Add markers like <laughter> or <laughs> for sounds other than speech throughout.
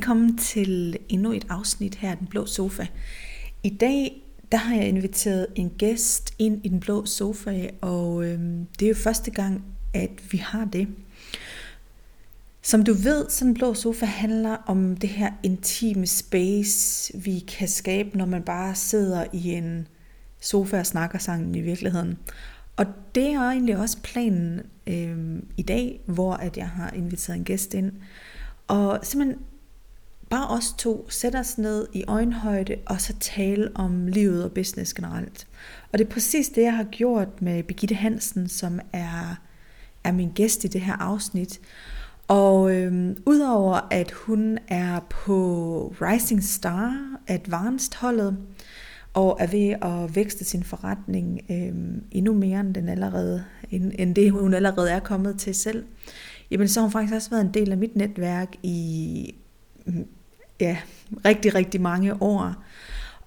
Velkommen til endnu et afsnit her af Den Blå Sofa. I dag der har jeg inviteret en gæst ind i Den Blå Sofa, og øhm, det er jo første gang, at vi har det. Som du ved, så Den Blå Sofa handler om det her intime space, vi kan skabe, når man bare sidder i en sofa og snakker sammen i virkeligheden. Og det er egentlig også planen øhm, i dag, hvor at jeg har inviteret en gæst ind. Og simpelthen bare os to sætte os ned i øjenhøjde og så tale om livet og business generelt. Og det er præcis det, jeg har gjort med Birgitte Hansen, som er, er min gæst i det her afsnit. Og øhm, udover at hun er på Rising Star Advanced holdet, og er ved at vækste sin forretning øhm, endnu mere end, den allerede, end, end det, hun allerede er kommet til selv, jamen så har hun faktisk også været en del af mit netværk i ja, rigtig, rigtig mange år.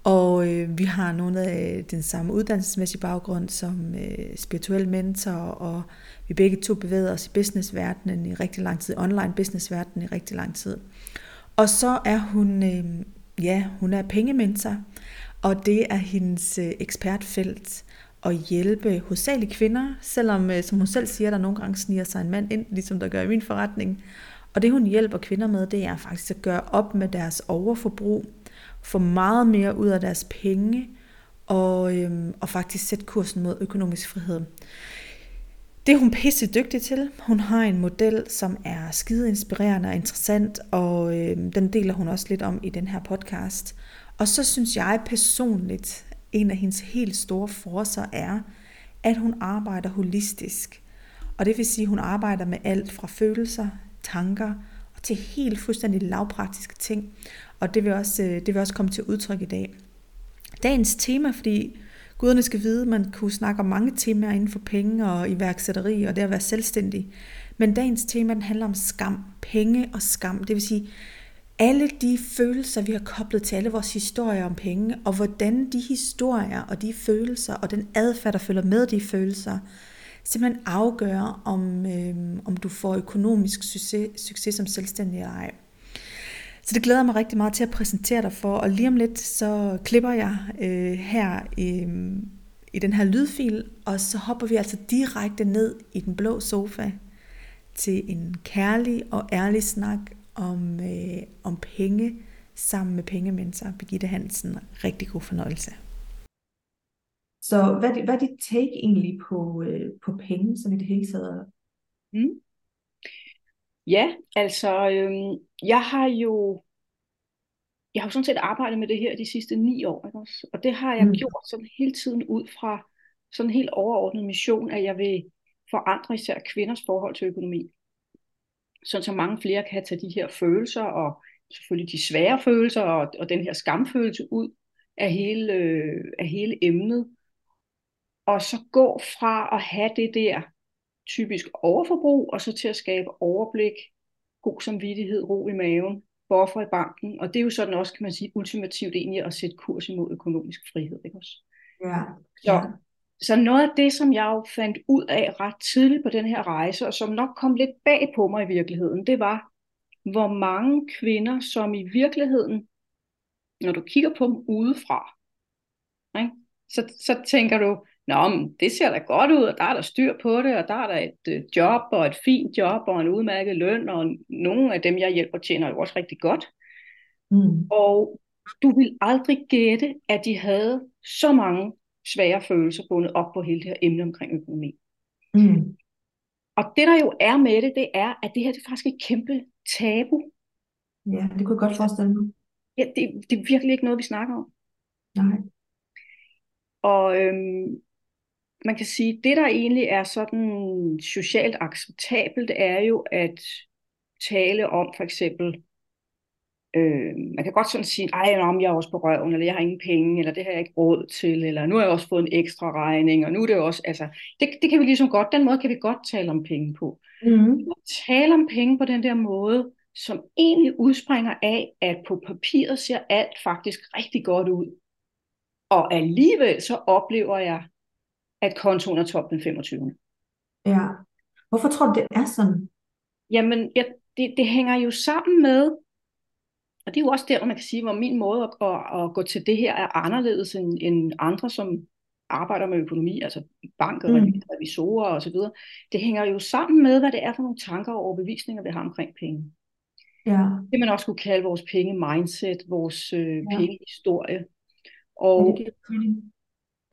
Og øh, vi har nogle af den samme uddannelsesmæssige baggrund som øh, spirituel mentor, og vi begge to bevæger os i businessverdenen i rigtig lang tid, online businessverdenen i rigtig lang tid. Og så er hun, øh, ja, hun er pengementor, og det er hendes øh, ekspertfelt at hjælpe hovedsageligt kvinder, selvom, øh, som hun selv siger, der nogle gange sniger sig en mand ind, ligesom der gør i min forretning, og det hun hjælper kvinder med, det er faktisk at gøre op med deres overforbrug, få meget mere ud af deres penge, og, øhm, og faktisk sætte kursen mod økonomisk frihed. Det er hun pisse dygtig til. Hun har en model, som er skide inspirerende og interessant, og øhm, den deler hun også lidt om i den her podcast. Og så synes jeg personligt, en af hendes helt store forser er, at hun arbejder holistisk. Og det vil sige, at hun arbejder med alt fra følelser tanker og til helt fuldstændig lavpraktiske ting. Og det vil også, øh, det vil også komme til udtryk i dag. Dagens tema, fordi guderne skal vide, at man kunne snakke om mange temaer inden for penge og iværksætteri og det at være selvstændig. Men dagens tema den handler om skam, penge og skam. Det vil sige, alle de følelser, vi har koblet til alle vores historier om penge, og hvordan de historier og de følelser og den adfærd, der følger med de følelser, simpelthen afgøre, om, øh, om du får økonomisk succes, succes som selvstændig eller ej. Så det glæder mig rigtig meget til at præsentere dig for, og lige om lidt så klipper jeg øh, her i, i den her lydfil, og så hopper vi altså direkte ned i den blå sofa til en kærlig og ærlig snak om, øh, om penge sammen med pengementor Birgitte Hansen. Rigtig god fornøjelse. Så hvad er, hvad er dit take egentlig på, øh, på penge, som i det hele taget? Mm. Ja, altså, øhm, jeg har jo jeg har jo sådan set arbejdet med det her de sidste ni år, ikke også? og det har jeg mm. gjort sådan hele tiden ud fra sådan en helt overordnet mission, at jeg vil forandre især kvinders forhold til økonomi. Sådan så mange flere kan tage de her følelser, og selvfølgelig de svære følelser, og, og den her skamfølelse ud af hele, øh, af hele emnet, og så gå fra at have det der typisk overforbrug, og så til at skabe overblik, god samvittighed, ro i maven, buffer i banken, og det er jo sådan også, kan man sige, ultimativt egentlig at sætte kurs imod økonomisk frihed, ikke også? Ja. Så, så noget af det, som jeg jo fandt ud af ret tidligt på den her rejse, og som nok kom lidt bag på mig i virkeligheden, det var, hvor mange kvinder, som i virkeligheden, når du kigger på dem udefra, ikke, så, så tænker du, Nå, men det ser da godt ud, og der er der styr på det, og der er der et øh, job, og et fint job, og en udmærket løn, og nogle af dem, jeg hjælper, tjener jo også rigtig godt. Mm. Og du vil aldrig gætte, at de havde så mange svære følelser bundet op på hele det her emne omkring økonomi. Mm. Og det der jo er med det, det er, at det her det er faktisk et kæmpe tabu. Ja, det kunne jeg godt forestille mig. Ja, det, det er virkelig ikke noget, vi snakker om. Nej. Og øhm, man kan sige, det der egentlig er sådan socialt acceptabelt, er jo at tale om for eksempel, øh, man kan godt sådan sige, ej, om jeg er også på røven, eller jeg har ingen penge, eller det har jeg ikke råd til, eller nu har jeg også fået en ekstra regning, og nu er det også, altså, det, det kan vi ligesom godt, den måde kan vi godt tale om penge på. Mm. Tale om penge på den der måde, som egentlig udspringer af, at på papiret ser alt faktisk rigtig godt ud. Og alligevel så oplever jeg, at kontoen er top den 25. Ja. Hvorfor tror du, det er sådan? Jamen, ja, det, det hænger jo sammen med, og det er jo også der, hvor man kan sige, hvor min måde at, at, at gå til det her er anderledes end, end andre, som arbejder med økonomi, altså banker, mm. revisorer osv. Det hænger jo sammen med, hvad det er for nogle tanker og overbevisninger, vi har omkring penge. Ja. Det man også kunne kalde vores penge-mindset, vores øh, ja. pengehistorie. Og, ja,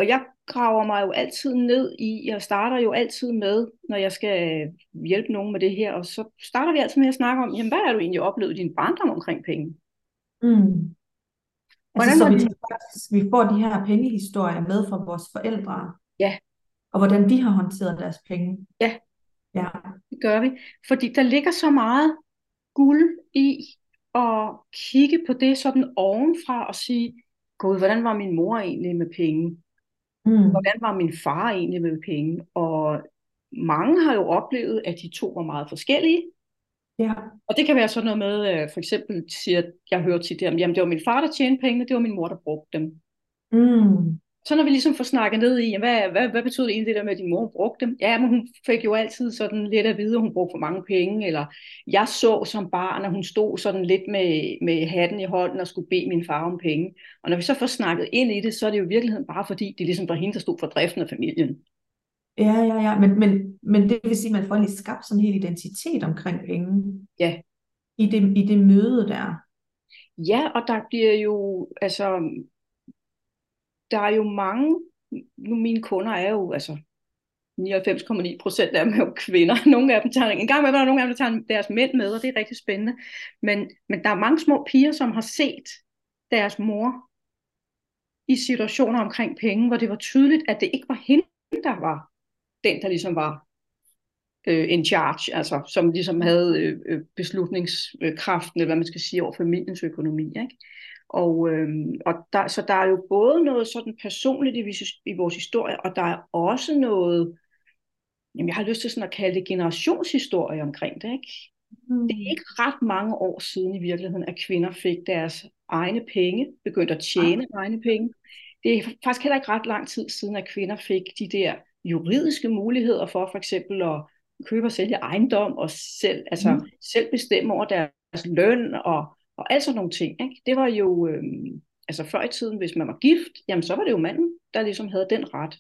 og jeg graver mig jo altid ned i, jeg starter jo altid med, når jeg skal hjælpe nogen med det her, og så starter vi altid med at snakke om, jamen hvad har du egentlig oplevet i din barndom omkring penge? Mm. Altså, så vi, faktisk, vi får de her pengehistorier med fra vores forældre. Ja. Og hvordan de har håndteret deres penge. Ja. Ja. Det gør vi. Fordi der ligger så meget guld i at kigge på det sådan ovenfra og sige, gud, hvordan var min mor egentlig med penge? Mm. Hvordan var min far egentlig med penge? Og mange har jo oplevet, at de to var meget forskellige. Ja. Og det kan være sådan noget med, øh, for eksempel siger, jeg hører til det, jamen det var min far, der tjente pengene, det var min mor, der brugte dem. Mm. Så når vi ligesom får snakket ned i, hvad, hvad, hvad betyder det egentlig det der med, at din mor brugte dem? Ja, men hun fik jo altid sådan lidt at vide, at hun brugte for mange penge, eller jeg så som barn, at hun stod sådan lidt med, med hatten i hånden og skulle bede min far om penge. Og når vi så får snakket ind i det, så er det jo i virkeligheden bare fordi, det ligesom var hende, der stod for driften af familien. Ja, ja, ja, men, men, men det vil sige, at man får lige skabt sådan en hel identitet omkring penge. Ja. I det, I det møde der. Ja, og der bliver jo, altså, der er jo mange, nu mine kunder er jo, altså 99,9 procent af dem er jo kvinder. <laughs> Nogle af dem tager, en gang med, der nogle af dem, der tager deres mænd med, og det er rigtig spændende. Men, men der er mange små piger, som har set deres mor i situationer omkring penge, hvor det var tydeligt, at det ikke var hende, der var den, der ligesom var øh, in charge, altså som ligesom havde øh, øh beslutningskraften, eller hvad man skal sige, over familiens økonomi. Ikke? Og, øh, og der, så der er jo både noget sådan personligt i, i vores historie, og der er også noget, jamen jeg har lyst til sådan at kalde det generationshistorie omkring det. Ikke? Mm. Det er ikke ret mange år siden i virkeligheden, at kvinder fik deres egne penge, begyndte at tjene ja. egne penge. Det er faktisk heller ikke ret lang tid siden, at kvinder fik de der juridiske muligheder for for eksempel at købe og sælge ejendom og selv, altså, mm. selv bestemme over deres løn og, og alt sådan nogle ting. Ikke? Det var jo, øh, altså før i tiden, hvis man var gift, jamen så var det jo manden, der ligesom havde den ret.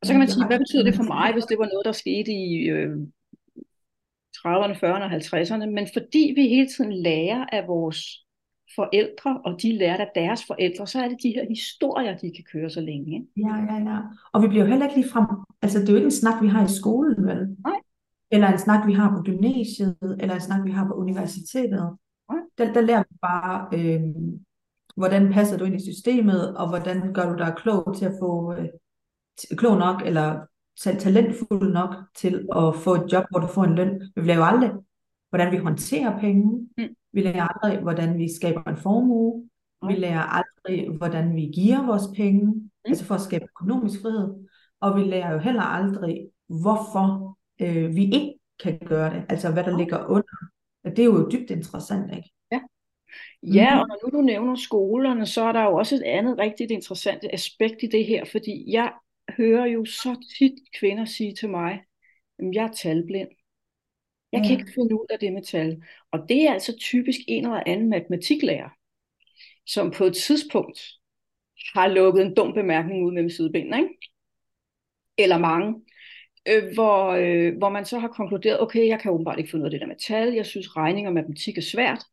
Og så kan man sige, hvad betyder det for mig, hvis det var noget, der skete i øh, 30'erne, 40'erne og 50'erne? Men fordi vi hele tiden lærer af vores forældre, og de lærte af deres forældre, så er det de her historier, de kan køre så længe. Ikke? Ja, ja, ja. Og vi bliver jo heller ikke lige frem, altså det er jo ikke en snak, vi har i skolen, vel? Nej. Eller en snak, vi har på gymnasiet, eller en snak, vi har på universitetet. Der, der lærer vi bare, øh, hvordan passer du ind i systemet, og hvordan gør du dig klog til at få, øh, klog nok, eller talentfuld nok til at få et job, hvor du får en løn. Vi lærer jo aldrig, hvordan vi håndterer penge. Mm. Vi lærer aldrig, hvordan vi skaber en formue. Vi lærer aldrig, hvordan vi giver vores penge, mm. altså for at skabe økonomisk frihed. Og vi lærer jo heller aldrig, hvorfor øh, vi ikke kan gøre det, altså hvad der ligger under. Og det er jo dybt interessant, ikke? Ja. Ja, mm. og når nu du nævner skolerne, så er der jo også et andet rigtig interessant aspekt i det her, fordi jeg hører jo så tit kvinder sige til mig, at jeg er talblind. Jeg kan ikke finde ud af det med tal. Og det er altså typisk en eller anden matematiklærer, som på et tidspunkt har lukket en dum bemærkning ud mellem sidebenene, ikke? Eller mange. Øh, hvor, øh, hvor man så har konkluderet, okay, jeg kan åbenbart ikke finde ud af det der med tal, jeg synes regning og matematik er svært,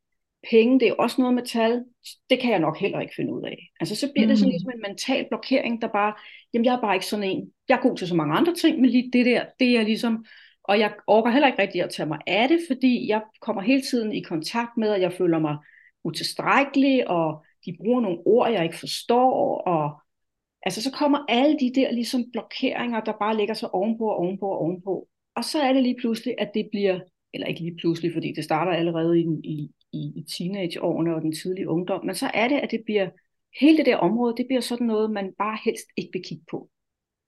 penge, det er også noget med tal, det kan jeg nok heller ikke finde ud af. Altså så bliver mm. det sådan ligesom en mental blokering, der bare, jamen jeg er bare ikke sådan en, jeg er god til så mange andre ting, men lige det der, det er ligesom, og jeg overgår heller ikke rigtig at tage mig af det, fordi jeg kommer hele tiden i kontakt med, at jeg føler mig utilstrækkelig, og de bruger nogle ord, jeg ikke forstår, og altså så kommer alle de der ligesom blokeringer, der bare ligger så ovenpå og ovenpå og ovenpå. Og så er det lige pludselig, at det bliver, eller ikke lige pludselig, fordi det starter allerede i, i, i, i teenageårene og den tidlige ungdom, men så er det, at det bliver, hele det der område, det bliver sådan noget, man bare helst ikke vil kigge på.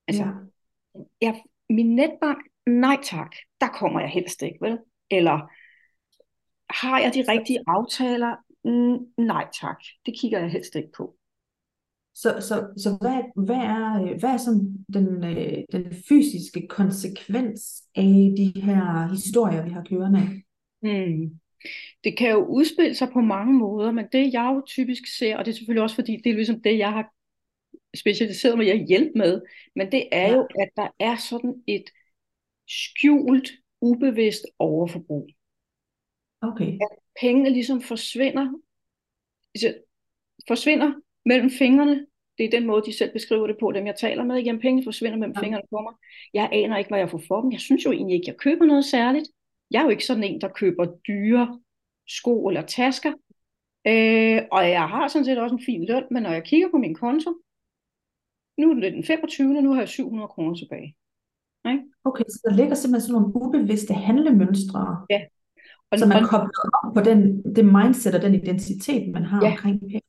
Altså, ja. jeg, min netbank, nej tak, der kommer jeg helst ikke, vel? Eller har jeg de rigtige aftaler? Mm, nej tak, det kigger jeg helst ikke på. Så, så, så hvad, hvad, er, hvad er sådan den, øh, den fysiske konsekvens af de her historier, vi har kørende? Hmm. Det kan jo udspille sig på mange måder, men det jeg jo typisk ser, og det er selvfølgelig også fordi, det er ligesom det, jeg har specialiseret mig i at hjælpe med, men det er ja. jo, at der er sådan et skjult, ubevidst overforbrug. Okay. At pengene ligesom forsvinder, altså, forsvinder mellem fingrene. Det er den måde, de selv beskriver det på, dem jeg taler med. Jamen, pengene forsvinder mellem ja. fingrene på mig. Jeg aner ikke, hvad jeg får for dem. Jeg synes jo egentlig ikke, jeg køber noget særligt. Jeg er jo ikke sådan en, der køber dyre sko eller tasker. Øh, og jeg har sådan set også en fin løn, men når jeg kigger på min konto, nu er det den 25. nu har jeg 700 kroner tilbage. Nej? Okay, så der ligger simpelthen sådan nogle ubevidste handlemønstre, ja. Og, så man og, kobler op på den, det mindset og den identitet, man har ja. omkring penge.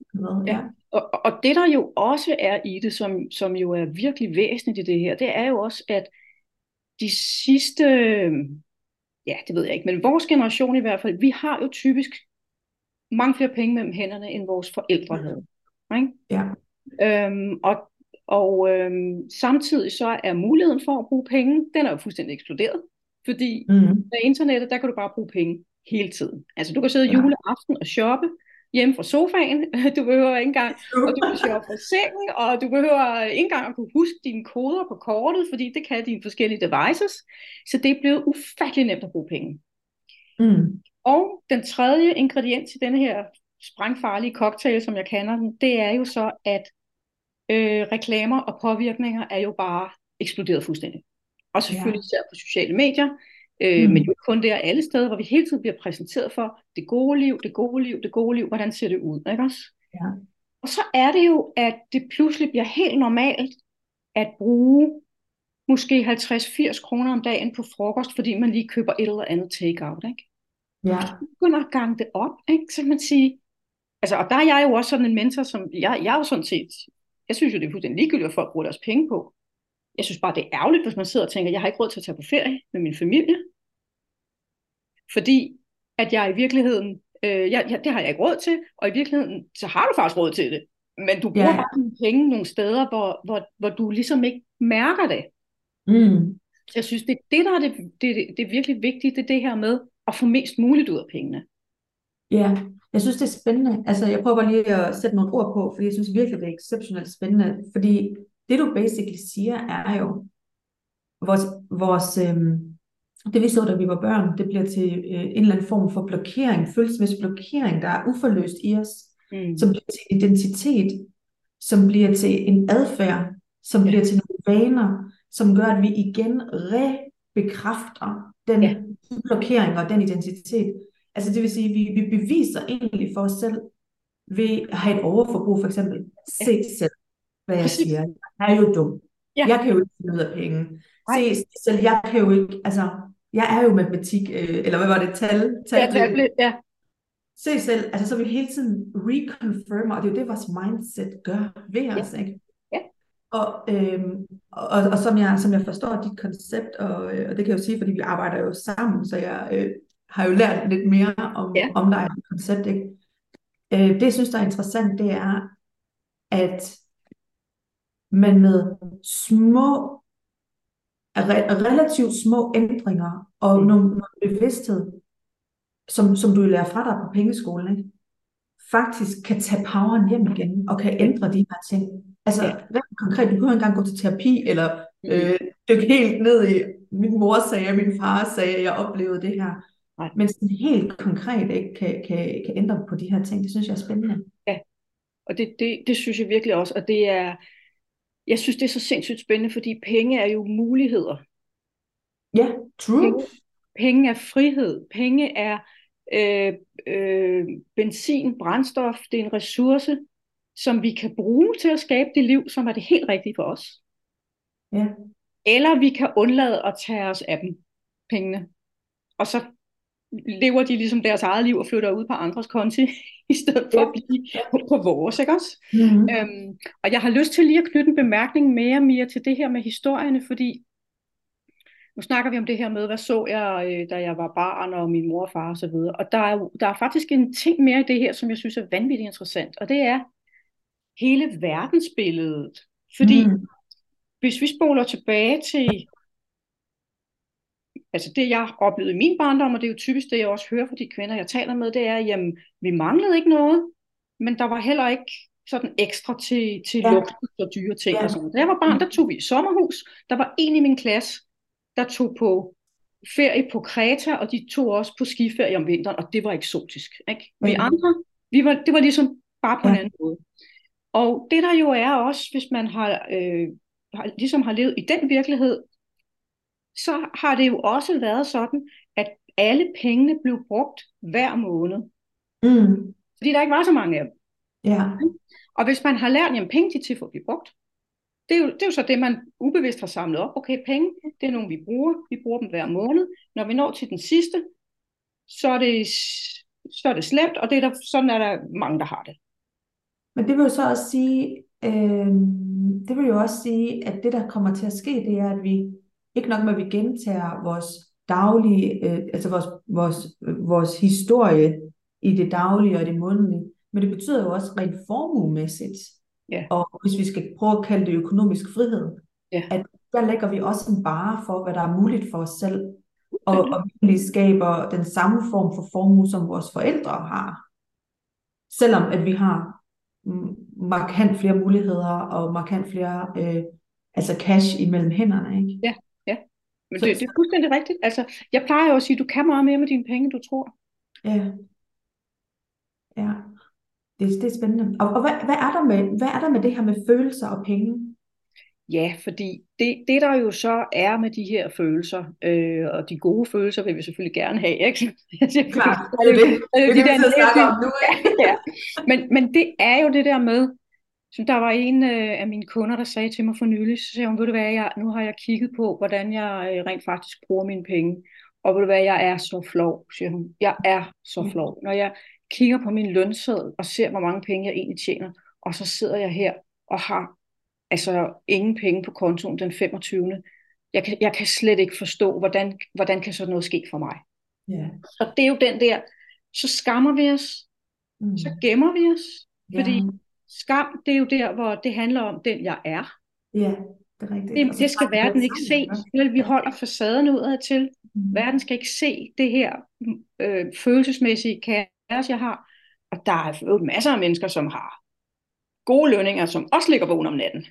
Ja. ja. Og, og det der jo også er i det, som, som jo er virkelig væsentligt i det her, det er jo også, at de sidste, ja det ved jeg ikke, men vores generation i hvert fald, vi har jo typisk mange flere penge mellem hænderne, end vores forældre havde. Ikke? Ja. Øhm, og og øhm, samtidig så er muligheden for at bruge penge, den er jo fuldstændig eksploderet. Fordi mm. med internettet, der kan du bare bruge penge hele tiden. Altså du kan sidde ja. juleaften og shoppe hjemme fra sofaen. <laughs> Du behøver ikke engang, og du kan <laughs> shoppe fra sengen, og du behøver ikke engang at kunne huske dine koder på kortet, fordi det kan dine forskellige devices. Så det er blevet ufattelig nemt at bruge penge. Mm. Og den tredje ingrediens i denne her sprængfarlige cocktail, som jeg kender den, det er jo så, at øh, reklamer og påvirkninger er jo bare eksploderet fuldstændig. Og selvfølgelig især på sociale medier, øh, mm. men jo kun der alle steder, hvor vi hele tiden bliver præsenteret for det gode liv, det gode liv, det gode liv, hvordan ser det ud, ikke også? Ja. Og så er det jo, at det pludselig bliver helt normalt at bruge måske 50-80 kroner om dagen på frokost, fordi man lige køber et eller andet takeout, ikke? Ja. Så begynder at gange det op, ikke? Så kan man sige, altså, og der er jeg jo også sådan en mentor, som, jeg, jeg er jo sådan set jeg synes jo, det er fuldstændig ligegyldigt, hvad folk bruger deres penge på. Jeg synes bare, det er ærgerligt, hvis man sidder og tænker, jeg har ikke råd til at tage på ferie med min familie. Fordi at jeg i virkeligheden, øh, jeg, jeg, det har jeg ikke råd til, og i virkeligheden, så har du faktisk råd til det. Men du bruger ja. bare dine penge nogle steder, hvor, hvor, hvor du ligesom ikke mærker det. Mm. Så jeg synes, det er det, der er det, det, det, er virkelig vigtigt, det er det her med at få mest muligt ud af pengene. Ja, jeg synes, det er spændende. Altså, jeg prøver lige at sætte nogle ord på, fordi jeg synes virkelig, det er exceptionelt spændende. Fordi det, du basically siger, er jo, vores, vores øhm, det vi så, da vi var børn, det bliver til øh, en eller anden form for blokering, følelsesmæssig blokering, der er uforløst i os, mm. som bliver til identitet, som bliver til en adfærd, som ja. bliver til nogle vaner, som gør, at vi igen rebekræfter den ja. blokering og den identitet. Altså det vil sige, at vi, vi beviser egentlig for os selv ved at have et overforbrug, for eksempel. Se ja. selv, hvad jeg siger. Er jo dum. Ja. Jeg kan jo ikke finde ud af penge. Se selv, jeg kan jo ikke, altså, jeg er jo matematik, øh, eller hvad var det, tal? tal ja, tal ja. Se selv, altså så vi hele tiden reconfirmer, og det er jo det, vores mindset gør ved ja. os, ikke? Ja. Og, øhm, og, og som, jeg, som jeg forstår dit koncept, og, øh, og det kan jeg jo sige, fordi vi arbejder jo sammen, så jeg øh, har jo lært lidt mere om, ja. om dig og koncept. Ikke? Øh, det, jeg synes, der er interessant, det er, at man med små, relativt små ændringer og mm. nogle, bevidsthed, som, som du lærer fra dig på pengeskolen, ikke? faktisk kan tage poweren hjem igen og kan ændre de her ting. Altså ja. konkret, du kan jo engang gå til terapi, eller mm. øh, dykke helt ned i, min mor sagde, min far sagde, jeg oplevede det her. Nej. Men sådan helt konkret ikke kan, kan, kan ændre på de her ting, det synes jeg er spændende. Ja, og det, det, det synes jeg virkelig også, og det er, jeg synes det er så sindssygt spændende, fordi penge er jo muligheder. Ja, true. Penge, penge er frihed, penge er øh, øh, benzin, brændstof, det er en ressource, som vi kan bruge til at skabe det liv, som er det helt rigtige for os. Ja. Eller vi kan undlade at tage os af dem, pengene. Og så lever de ligesom deres eget liv og flytter ud på andres konti, <laughs> i stedet for ja. at blive på, på vores, ikke også? Mm-hmm. Øhm, og jeg har lyst til lige at knytte en bemærkning mere, mere til det her med historierne, fordi nu snakker vi om det her med, hvad så jeg, øh, da jeg var barn, og min mor og far osv. Og, og der er, der er faktisk en ting mere i det her, som jeg synes er vanvittigt interessant, og det er hele verdensbilledet. Fordi mm. hvis vi spoler tilbage til altså det jeg oplevede i min barndom, og det er jo typisk det, jeg også hører fra de kvinder, jeg taler med, det er, jamen, vi manglede ikke noget, men der var heller ikke sådan ekstra til, til ja. luksus og dyre ting. Ja. Og sådan. Da jeg var barn, der tog vi i sommerhus. Der var en i min klasse, der tog på ferie på Kreta, og de tog også på skiferie om vinteren, og det var eksotisk. Ikke? Vi andre, vi var, det var ligesom bare på ja. en anden måde. Og det der jo er også, hvis man har, øh, har, ligesom har levet i den virkelighed, så har det jo også været sådan, at alle pengene blev brugt hver måned. Mm. Fordi der ikke var så mange af dem. Ja. Og hvis man har lært, at penge de til for at blive brugt, det er, jo, det er jo så det, man ubevidst har samlet op. Okay, penge, det er nogle, vi bruger. Vi bruger dem hver måned. Når vi når til den sidste, så er det, så er det slemt, og det er der, sådan er der mange, der har det. Men det vil jo så også sige, øh, det vil jo også sige, at det, der kommer til at ske, det er, at vi ikke nok med, at vi gentager vores daglige, øh, altså vores, vores, vores historie i det daglige og det månedlige, men det betyder jo også rent formuemæssigt, ja. og hvis vi skal prøve at kalde det økonomisk frihed, ja. at der lægger vi også en bare for, hvad der er muligt for os selv, og, og vi skaber den samme form for formue, som vores forældre har. Selvom at vi har markant flere muligheder og markant flere øh, altså cash imellem hænderne. Ikke? Ja. Men det, det er fuldstændig rigtigt. Altså, jeg plejer jo at sige, at du kan meget mere med dine penge, du tror. Ja. Ja. Det, det er spændende. Og, og hvad, hvad, er der med, hvad er der med det her med følelser og penge? Ja, fordi det, det der jo så er med de her følelser, øh, og de gode følelser vil vi selvfølgelig gerne have, ikke? <laughs> Klart, det er det. Det er det, vi snakker om nu, ja, <laughs> ja. Men, men det er jo det der med, som der var en øh, af mine kunder, der sagde til mig for nylig, så sagde hun, ved du hvad, jeg, nu har jeg kigget på, hvordan jeg øh, rent faktisk bruger mine penge, og ved du hvad, jeg er så flov, siger hun. Jeg er så mm. flov. Når jeg kigger på min lønseddel og ser, hvor mange penge jeg egentlig tjener, og så sidder jeg her og har altså ingen penge på kontoen den 25. Jeg kan, jeg kan slet ikke forstå, hvordan, hvordan kan sådan noget ske for mig. Yeah. Og det er jo den der, så skammer vi os, mm. så gemmer vi os, fordi yeah. Skam, det er jo der, hvor det handler om den, jeg er. Ja, det er rigtigt. Det, det skal verden ikke se. Vel, vi holder facaden udad til. Mm. Verden skal ikke se det her øh, følelsesmæssige kaos, jeg har. Og der er jo masser af mennesker, som har gode lønninger, som også ligger vågen om natten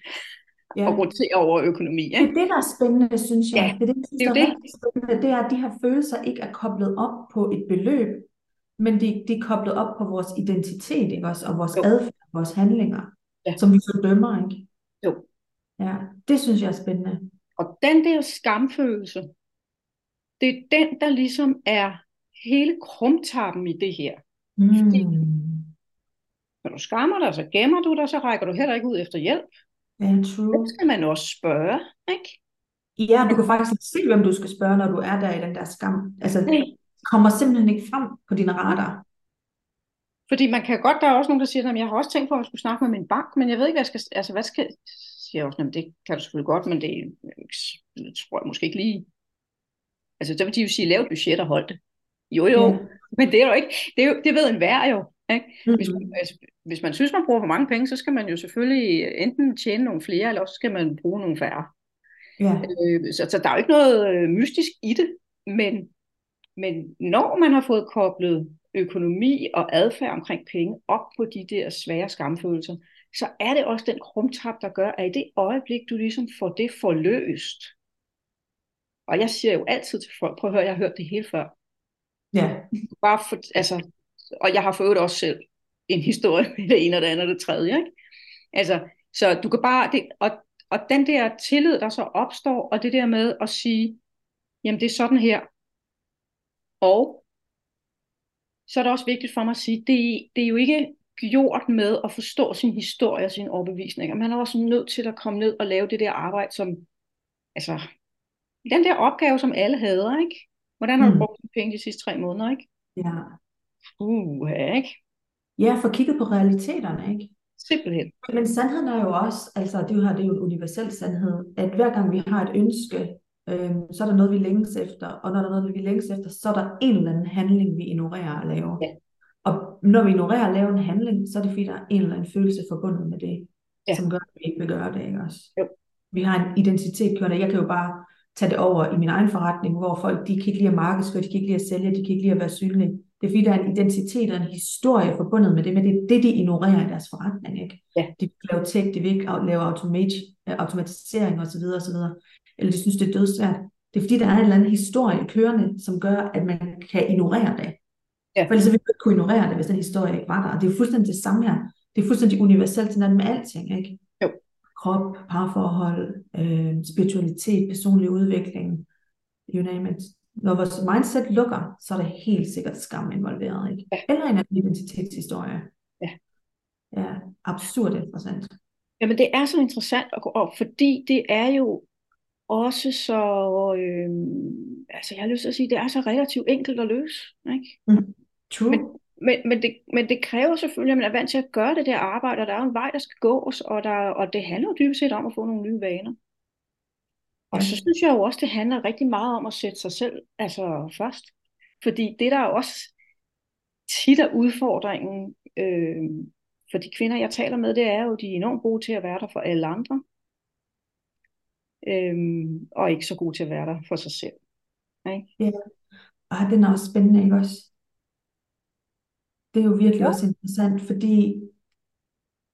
ja. og roterer over økonomi. Ikke? Det er det, der er spændende, synes jeg. Ja, det er det, det, er det. spændende. Det er, at de her følelser ikke er koblet op på et beløb, men de, de er koblet op på vores identitet, ikke også? og vores jo. adfærd, vores handlinger, ja. som vi fordømmer. Ikke? Jo. Ja, det synes jeg er spændende. Og den der skamfølelse, det er den, der ligesom er hele krumtappen i det her. Mm. Fordi når du skammer dig, så gemmer du dig, så rækker du heller ikke ud efter hjælp. Ja, true. Det skal man også spørge, ikke? Ja, du kan faktisk se, hvem du skal spørge, når du er der i den der skam. Altså, det kommer simpelthen ikke frem på dine radar. Fordi man kan godt, der er også nogen, der siger, at jeg har også tænkt på, at jeg skulle snakke med min bank, men jeg ved ikke, hvad jeg skal, altså hvad skal, siger jeg også, det kan du selvfølgelig godt, men det, det tror jeg måske ikke lige. Altså, så vil de jo sige, lav budget og hold det. Jo, jo, ja. <laughs> men det er jo ikke, det, er jo, det ved enhver jo. Ikke? Mm-hmm. Hvis, man, altså, hvis man synes, man bruger for mange penge, så skal man jo selvfølgelig enten tjene nogle flere, eller også skal man bruge nogle færre. Ja. Øh, så, så der er jo ikke noget øh, mystisk i det, men, men når man har fået koblet økonomi og adfærd omkring penge op på de der svære skamfølelser, så er det også den krumtap, der gør, at i det øjeblik, du ligesom får det forløst, og jeg siger jo altid til folk, prøv at høre, jeg har hørt det hele før. Ja. Bare for, altså, og jeg har fået også selv en historie med det ene og det andet og det tredje. Ikke? Altså, så du kan bare, det, og, og den der tillid, der så opstår, og det der med at sige, jamen det er sådan her. Og så er det også vigtigt for mig at sige, det, det er jo ikke gjort med at forstå sin historie og sine overbevisninger. Man er også nødt til at komme ned og lave det der arbejde, som, altså, den der opgave, som alle hader, ikke? Hvordan har du mm. brugt dine penge de sidste tre måneder, ikke? Ja. Uh, ikke? Ja, for kigget på realiteterne, ikke? Simpelthen. Men sandheden er jo også, altså det her det er jo en universel sandhed, at hver gang vi har et ønske, øh, så er der noget, vi længes efter, og når der er noget, vi længes efter, så er der en eller anden handling, vi ignorerer at lave. Ja. Og når vi ignorerer at lave en handling, så er det fordi, der er en eller anden følelse forbundet med det, ja. som gør, at vi ikke vil gøre det, ikke også? Jo. Vi har en identitet kørende. Jeg kan jo bare tage det over i min egen forretning, hvor folk, de kan ikke lide at markedsføre, de kan ikke lide at sælge, de kan ikke lide at være synlige. Det er fordi, der er en identitet og en historie forbundet med det, men det er det, de ignorerer i deres forretning. Ikke? Ja. De vil lave tech, de vil ikke lave automat- automatisering osv. osv. Eller de synes, det er dødsvært. Det er fordi, der er en eller anden historie kørende, som gør, at man kan ignorere det. Ja. For ellers ville vi ikke kunne ignorere det, hvis den historie ikke var der. Og det er fuldstændig det samme her. Det er fuldstændig universelt sådan med alting, ikke? Jo. Krop, parforhold, øh, spiritualitet, personlig udvikling, you name it. Når vores mindset lukker, så er der helt sikkert skam involveret, ikke? Ja. Eller en anden identitetshistorie. Ja. Ja, absurd interessant. Jamen det er så interessant, og, og fordi det er jo også så, øh, altså jeg har lyst til at sige, det er så relativt enkelt at løse. Ikke? True. Men, men, men, det, men det kræver selvfølgelig, at man er vant til at gøre det der arbejde, og der er jo en vej, der skal gås, og, der, og det handler jo dybest set om at få nogle nye vaner. Og så synes jeg jo også, det handler rigtig meget om at sætte sig selv altså først. Fordi det der er også tit er udfordringen øh, for de kvinder, jeg taler med, det er jo, de er enormt gode til at være der for alle andre. Øh, og ikke så gode til at være der for sig selv. Ikke? Ah, den er også spændende, ikke også? Det er jo virkelig Ja. også interessant, fordi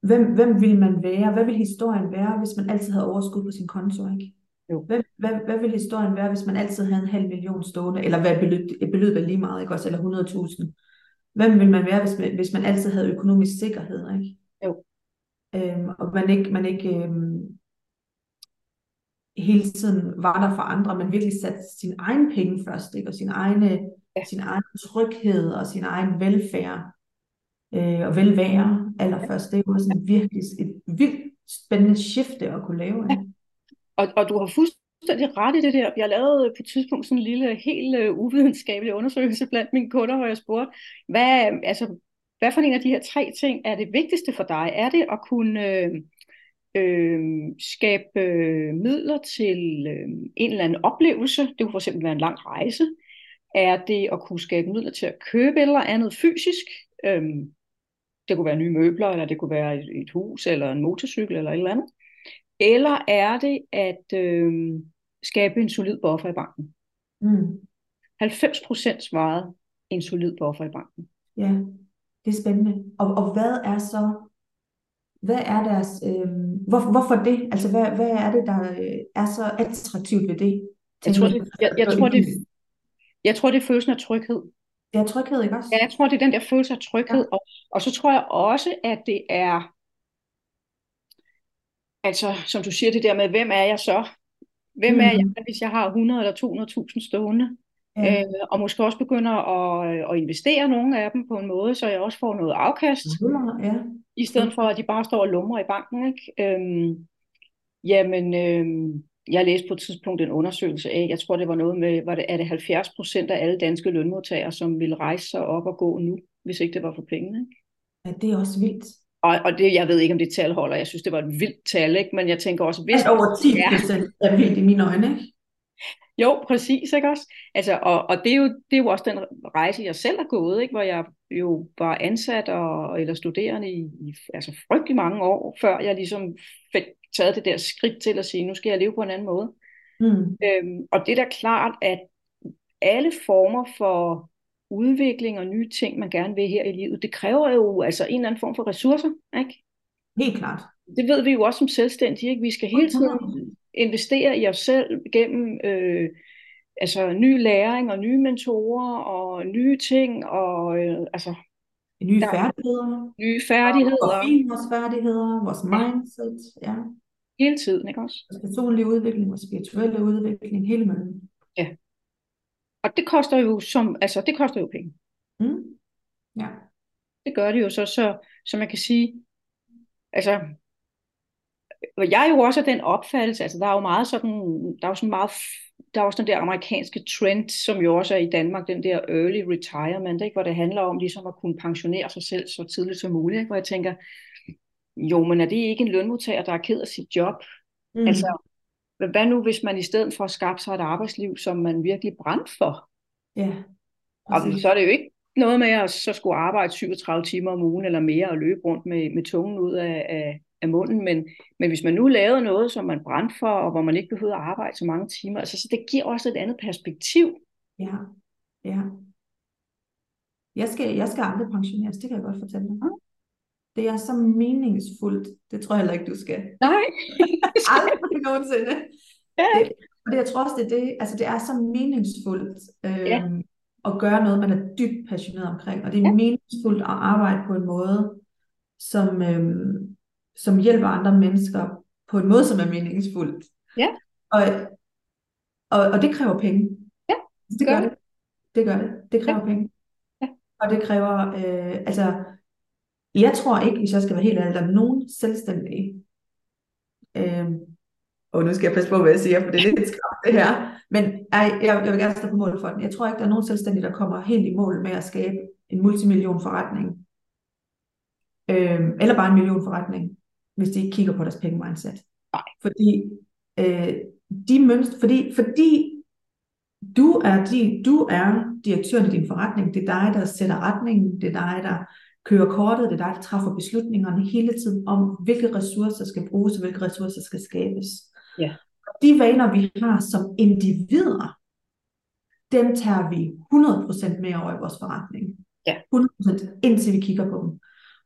hvem, hvem vil man være? Hvad vil historien være, hvis man altid havde overskud på sin konto, ikke? Jo. Hvad, hvad, hvad vil historien være, hvis man altid havde en halv million stående? Eller hvad beløb, et beløb er lige meget, ikke også? Eller 100.000. Hvem vil man være, hvis man, hvis man altid havde økonomisk sikkerhed, ikke? Jo. Øhm, og man ikke, man ikke øhm, hele tiden var der for andre, men virkelig satte sin egen penge først, ikke? Og sin, egne, Ja. sin egen tryghed og sin egen velfærd øh, og velvære allerførst. Det er jo også en virkelig et vildt spændende skifte at kunne lave. Ikke? Og, og du har fuldstændig ret i det der. Jeg lavede på et tidspunkt sådan en lille, helt uh, uvidenskabelig undersøgelse blandt mine kunder, hvor jeg spurgte, hvad, altså, hvad for en af de her tre ting er det vigtigste for dig? Er det at kunne øh, øh, skabe øh, midler til øh, en eller anden oplevelse? Det kunne for eksempel være en lang rejse. Er det at kunne skabe midler til at købe et eller andet fysisk? Øhm, det kunne være nye møbler, eller det kunne være et, et hus, eller en motorcykel, eller et eller andet. Eller er det at øh, skabe en solid buffer i banken? Mm. 90% svarede en solid buffer i banken. Ja, det er spændende. Og, og hvad er så, hvad er deres, øh, hvor, hvorfor det? Altså, hvad, hvad er det, der øh, er så attraktivt ved det? Jeg tror, det, jeg, jeg, tror, det, jeg tror, det er følelsen af tryghed. Det er tryghed, ikke også? Ja, jeg tror, det er den der følelse af tryghed. Ja. Og, og så tror jeg også, at det er, altså som du siger det der med, hvem er jeg så? Hvem er jeg, hvis jeg har 100 eller 200.000 stående? Ja. Øh, og måske også begynder at, at investere nogle af dem på en måde, så jeg også får noget afkast, Ja. i stedet for at de bare står og lummer i banken. Ikke? Øhm, jamen, øhm, jeg læste på et tidspunkt en undersøgelse af, jeg tror det var noget med, var det, er det 70 procent af alle danske lønmodtagere, som ville rejse sig op og gå nu, hvis ikke det var for pengene. Ikke? ja, det er også vildt. Og, og det, jeg ved ikke, om det tal holder. Jeg synes, det var et vildt tal, ikke? men jeg tænker også, hvis... At over 10 Ja. procent er vildt i mine øjne, ikke? Jo, præcis, ikke også? Altså, og, og det, er jo, det er jo også den rejse, jeg selv har gået, ikke? hvor jeg jo var ansat og, eller studerende i, i altså frygtelig mange år, før jeg ligesom fik taget det der skridt til at sige, nu skal jeg leve på en anden måde. Mm. Øhm, og det er da klart, at alle former for udvikling og nye ting, man gerne vil her i livet, det kræver jo altså en eller anden form for ressourcer, ikke? Helt klart. Det ved vi jo også som selvstændige, ikke? Vi skal hele tiden investere i os selv gennem øh, altså ny læring og nye mentorer og nye ting og øh, altså Nye Der- færdigheder. nye Og færdigheder fine vores færdigheder, vores mindset, ja. hele tiden, ikke også? Vores personlige udvikling, vores spirituelle udvikling, hele møllen. Og det koster jo som altså det koster jo penge. Mm. Ja. Det gør det jo så så så man kan sige altså og jeg er jo også af den opfattelse, altså der er jo meget sådan, der er jo sådan meget, der er også den der amerikanske trend, som jo også er i Danmark, den der early retirement, ikke? hvor det handler om ligesom at kunne pensionere sig selv så tidligt som muligt, ikke? hvor jeg tænker, jo, men er det ikke en lønmodtager, der er ked af sit job? Mm. Altså, hvad nu hvis man i stedet for at skabe sig et arbejdsliv, som man virkelig brændte for? ja. Og så er det jo ikke noget med at så skulle arbejde 37 timer om ugen eller mere og løbe rundt med, med tungen ud af, af, af munden, men, men hvis man nu lavede noget, som man brændte for, og hvor man ikke behøvede at arbejde så mange timer, altså, så det giver også et andet perspektiv. Ja, ja. Jeg skal, jeg skal aldrig pensioneres, det kan jeg godt fortælle dig. Det er så meningsfuldt. Det tror jeg heller ikke, du skal. Nej. <laughs> aldrig nogensinde. Ja. Det, og det, jeg tror også, det er det, altså det er så meningsfuldt øh, ja. at gøre noget, man er dybt passioneret omkring. Og det er ja. meningsfuldt at arbejde på en måde, som, øh, som hjælper andre mennesker på en måde, som er meningsfuldt. Ja. Og, og, og det kræver penge. Ja, det, det gør det. Det gør det. Det kræver ja. penge. Ja. Og det kræver, øh, altså, jeg tror ikke, hvis jeg skal være helt ærlig, der er nogen selvstændige, øh, og nu skal jeg passe på, hvad jeg siger, for det er lidt skræmt det her, men jeg, jeg, jeg vil gerne stå på mål for den. Jeg tror ikke, der er nogen selvstændige, der kommer helt i mål med at skabe en multimillion forretning, øh, eller bare en million forretning, hvis de ikke kigger på deres penge mindset. Nej. Fordi øh, de mønstre, fordi, fordi du er, de, du er direktøren i din forretning, det er dig, der sætter retningen, det er dig, der kører kortet, det er dig, der træffer beslutningerne hele tiden om, hvilke ressourcer skal bruges, og hvilke ressourcer skal skabes. Ja. De vaner, vi har som individer, dem tager vi 100% med over i vores forretning. Ja. 100% indtil vi kigger på dem.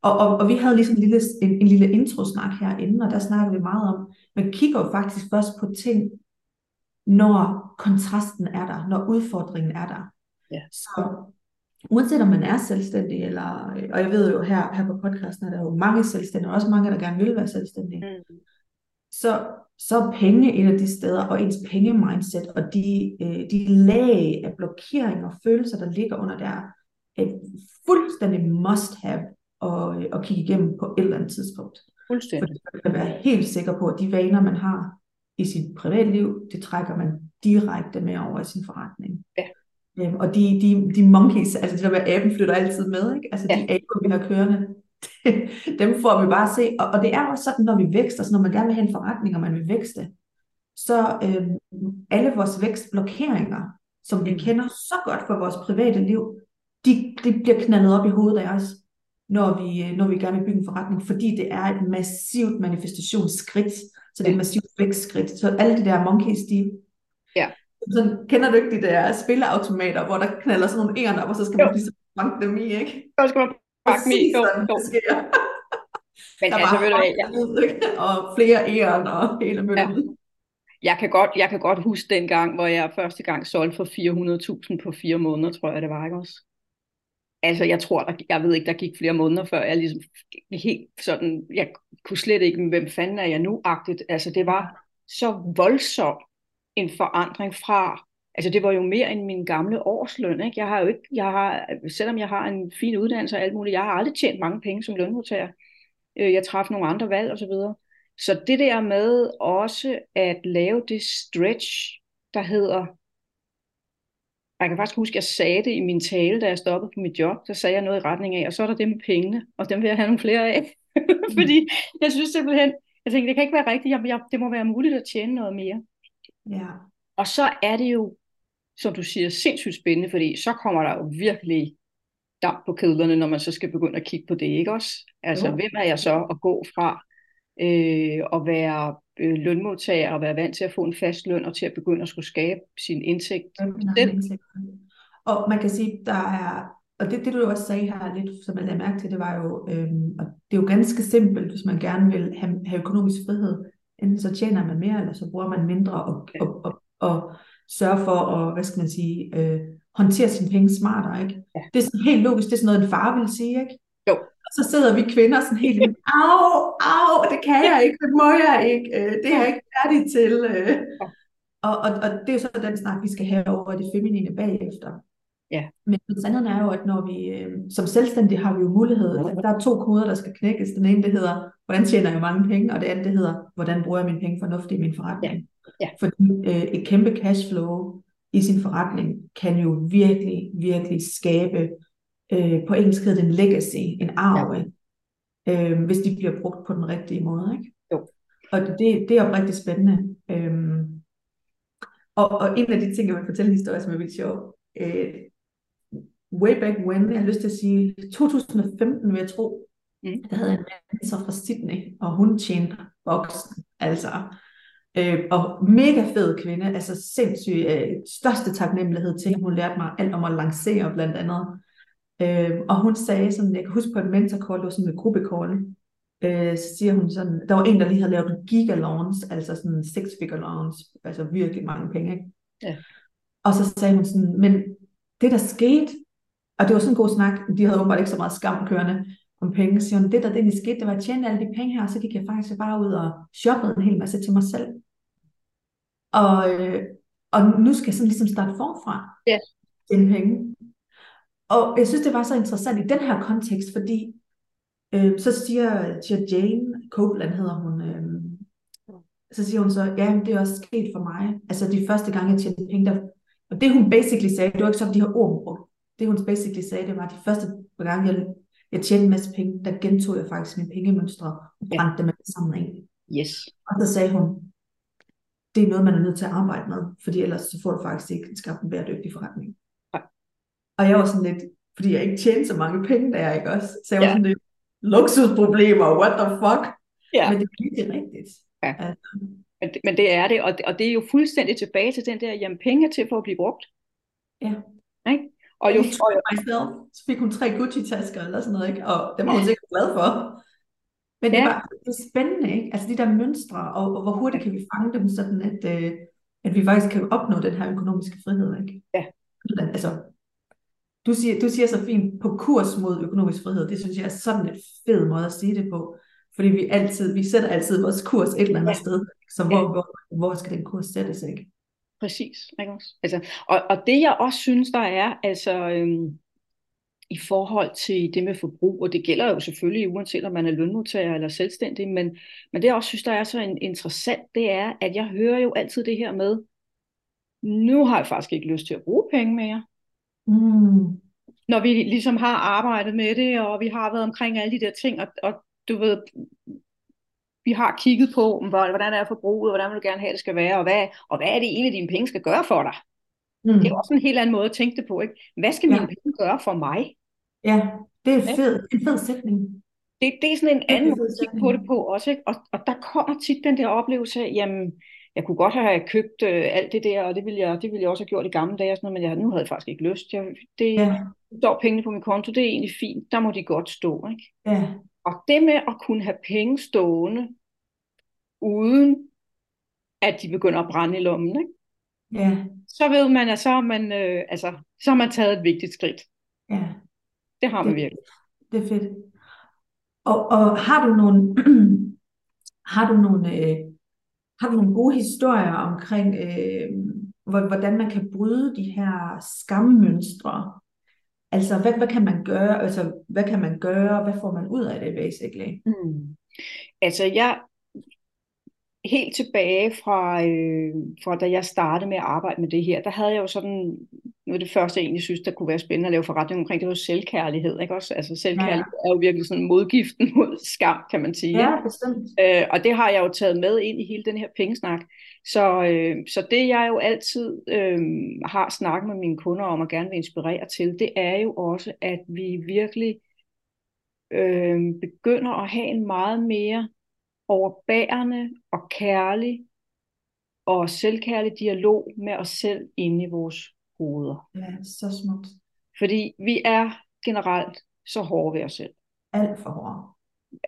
Og, og, og vi havde ligesom en lille, en, en lille introsnak herinde, og der snakker vi meget om, man kigger jo faktisk først på ting, når kontrasten er der, når udfordringen er der. Ja. Så uanset om man er selvstændig, eller, og jeg ved jo her, her på podcasten, er der jo mange selvstændige, og også mange, der gerne vil være selvstændige, mm. så, så er penge et af de steder, og ens penge-mindset, og de, øh, de lag af blokeringer og følelser, der ligger under der, er fuldstændig must have at, øh, at kigge igennem på et eller andet tidspunkt. Fuldstændig. Fordi man kan være helt sikker på, at de vaner, man har i sit privatliv, det trækker man direkte med over i sin forretning. Ja. Øhm, og de, de, de monkeys, altså de der med aben flytter altid med, ikke? altså ja. de aber, vi har kørende, <laughs> dem får vi bare se. Og, og det er også sådan, når vi vækster, så når man gerne vil have en forretning, og man vil vækste, så øhm, alle vores vækstblokeringer, som vi mm. kender så godt fra vores private liv, de, de bliver knaldet op i hovedet af os, når vi, øh, når vi gerne vil bygge en forretning, fordi det er et massivt manifestationsskridt, så det er et massivt vækstskridt. Så alle de der monkeys, de, ja. sådan, kender du ikke de der spilleautomater, hvor der knaller sådan nogle ærner op, og så skal jo. man ligesom banke dem i, ikke? Så skal man banke dem i, jo, jo. Det sker. Men der altså, ved du hvad, ja. og flere æren og hele møllen. Ja. Jeg kan, godt, jeg kan godt huske den gang, hvor jeg første gang solgte for 400.000 på fire måneder, tror jeg det var, ikke også? Altså, jeg tror, der, jeg ved ikke, der gik flere måneder, før jeg ligesom helt sådan, jeg kunne slet ikke, hvem fanden er jeg nu-agtigt. Altså, det var så voldsom en forandring fra, altså det var jo mere end min gamle årsløn, ikke? Jeg har jo ikke, jeg har, selvom jeg har en fin uddannelse og alt muligt, jeg har aldrig tjent mange penge som lønmodtager. Øh, jeg træffede nogle andre valg og så videre. Så det der med også at lave det stretch, der hedder, jeg kan faktisk huske, at jeg sagde det i min tale, da jeg stoppede på mit job. Der sagde jeg noget i retning af, og så er der det med pengene, og dem vil jeg have nogle flere af. <laughs> Fordi jeg synes simpelthen, jeg tænkte, det kan ikke være rigtigt, jeg, jeg, det må være muligt at tjene noget mere. Ja. Og så er det jo, som du siger, sindssygt spændende, fordi så kommer der jo virkelig damp på kedlerne, når man så skal begynde at kigge på det, ikke også? Altså, jo. hvem er jeg så at gå fra øh, at være øh, lønmodtager og være vant til at få en fast løn og til at begynde at skulle skabe sin indtægt selv. Og man kan sige, der er, og det, det du også sagde her lidt, som jeg lagde mærke til, det var jo, øhm, og det er jo ganske simpelt, hvis man gerne vil have, have økonomisk frihed. Enten så tjener man mere, eller så bruger man mindre og, og, og, og sørger for at, hvad skal man sige, øh, håndtere sine penge smartere. Ikke? Ja. Det er sådan helt logisk, det er sådan noget, en far vil sige. Ikke? Jo. Og så sidder vi kvinder sådan helt, au, au, det kan jeg ikke, det må jeg ikke, øh, det er jeg ikke færdig til. Øh. Og, og, og det er jo så den snak, vi skal have over det feminine bagefter. Ja. Men sandheden er jo, at når vi øh, som selvstændige har vi jo mulighed, der er to koder, der skal knækkes. Den ene, det hedder, hvordan tjener jeg mange penge, og det andet, det hedder, hvordan bruger jeg mine penge fornuftigt i min forretning. Ja. Ja. Fordi øh, et kæmpe cashflow i sin forretning kan jo virkelig, virkelig skabe øh, på engelsk hedder det en legacy, en arv, ja. øh, hvis de bliver brugt på den rigtige måde. Ikke? Jo. Og det, det er oprigtig spændende. Øhm, og, og en af de ting, jeg vil fortælle en historie, som er vildt sjov. Øh, way back when, jeg har lyst til at sige 2015, vil jeg tro, mm. der havde en mentor fra Sydney, og hun tjente boksen, altså. Øh, og mega fed kvinde, altså sindssyg, øh, største taknemmelighed til, at hun lærte mig alt om at lancere blandt andet. Øh, og hun sagde sådan, jeg kan huske på et mentor call, det var sådan en gruppecall, øh, så siger hun sådan, der var en, der lige havde lavet en giga launch, altså sådan en six figure launch, altså virkelig mange penge, ikke? Ja. Og så sagde hun sådan, men det der skete, og det var sådan en god snak, de havde åbenbart ikke så meget skam kørende om penge, så siger hun, det der det skete, det var at tjene alle de penge her, og så gik jeg faktisk bare ud og shoppede en hel masse til mig selv. Og, øh, og nu skal jeg sådan ligesom starte forfra. Ja. Den penge. Og jeg synes, det var så interessant i den her kontekst, fordi øh, så siger, siger Jane Copeland, hedder hun, øh, så siger hun så, ja, det er også sket for mig. Altså de første gange, jeg tjente penge, der, og det hun basically sagde, det var ikke sådan, de her ord brugt. Det hun basically sagde, det var, de første gange, jeg, jeg tjente en masse penge, der gentog jeg faktisk mine pengemønstre og brændte ja. dem alle sammen ind. Yes. Og så sagde hun, det er noget, man er nødt til at arbejde med, fordi ellers så får du faktisk ikke skabt en bæredygtig forretning. Og jeg var sådan lidt, fordi jeg ikke tjente så mange penge der, ikke også? Så jeg var ja. sådan lidt, luksusproblemer, what the fuck? Ja. Men det er ikke rigtigt. Ja. Altså. Men, det, men det er det, og det, og det er jo fuldstændig tilbage til den der, jamen penge er til for at blive brugt. Ja. Ikke? Og jo, og jo, myself, så fik hun tre Gucci-tasker eller sådan noget, ikke? og det var hun sikkert glad for. Men det, ja. var, det er spændende, ikke? altså de der mønstre, og, og hvor hurtigt kan vi fange dem, sådan at, øh, at vi faktisk kan opnå den her økonomiske frihed. Ikke? Ja. Altså, du siger, du siger så fint, på kurs mod økonomisk frihed, det synes jeg er sådan et fed måde at sige det på, fordi vi altid, vi sætter altid vores kurs et eller andet ja. sted, så hvor, ja. hvor, hvor skal den kurs sættes, ikke? Præcis, ikke også? Altså, og, og det jeg også synes, der er, altså øhm, i forhold til det med forbrug, og det gælder jo selvfølgelig uanset om man er lønmodtager eller selvstændig, men, men det jeg også synes, der er så en, interessant, det er, at jeg hører jo altid det her med, nu har jeg faktisk ikke lyst til at bruge penge mere. Mm. Når vi ligesom har arbejdet med det, og vi har været omkring alle de der ting, og, og du ved, vi har kigget på, hvordan er forbruget, hvordan vil du gerne have, det skal være, og hvad, og hvad er det egentlig, dine penge skal gøre for dig? Mm. Det er også en helt anden måde at tænke det på. Ikke? Hvad skal mine ja. penge gøre for mig? Ja, det er fed, en fed sætning. Det, det er sådan en anden måde at kigge på det på også. Ikke? Og, og der kommer tit den der oplevelse af, jamen, jeg kunne godt have købt øh, alt det der, og det ville, jeg, det ville jeg også have gjort i gamle dage, og sådan noget, men jeg, nu havde jeg faktisk ikke lyst. Jeg, det ja. står pengene på min konto, det er egentlig fint, der må de godt stå. Ikke? Ja. Og det med at kunne have penge stående, uden at de begynder at brænde i lommen, ikke? Ja. så ved man, at så har man, øh, altså, så har man taget et vigtigt skridt. Ja. Det har man det, virkelig. Det er fedt. Og, og har du nogle, <clears throat> har du nogle, øh, har du nogle gode historier omkring, øh, hvordan man kan bryde de her skammønstre? Altså, hvad, hvad kan man gøre? Altså, hvad kan man gøre? Hvad får man ud af det, basically? Mm. Altså, jeg, helt tilbage fra, øh, fra da jeg startede med at arbejde med det her, der havde jeg jo sådan, noget det første jeg egentlig synes, der kunne være spændende at lave forretning omkring, det var selvkærlighed, ikke også? Altså selvkærlighed ja. er jo virkelig sådan modgiften mod skam, kan man sige. Ja, bestemt. Øh, og det har jeg jo taget med ind i hele den her pengesnak. Så, øh, så det jeg jo altid øh, har snakket med mine kunder om og gerne vil inspirere til, det er jo også, at vi virkelig øh, begynder at have en meget mere overbærende og kærlig og selvkærlig dialog med os selv inde i vores hoveder. Ja, så smukt. Fordi vi er generelt så hårde ved os selv. Alt for hårde.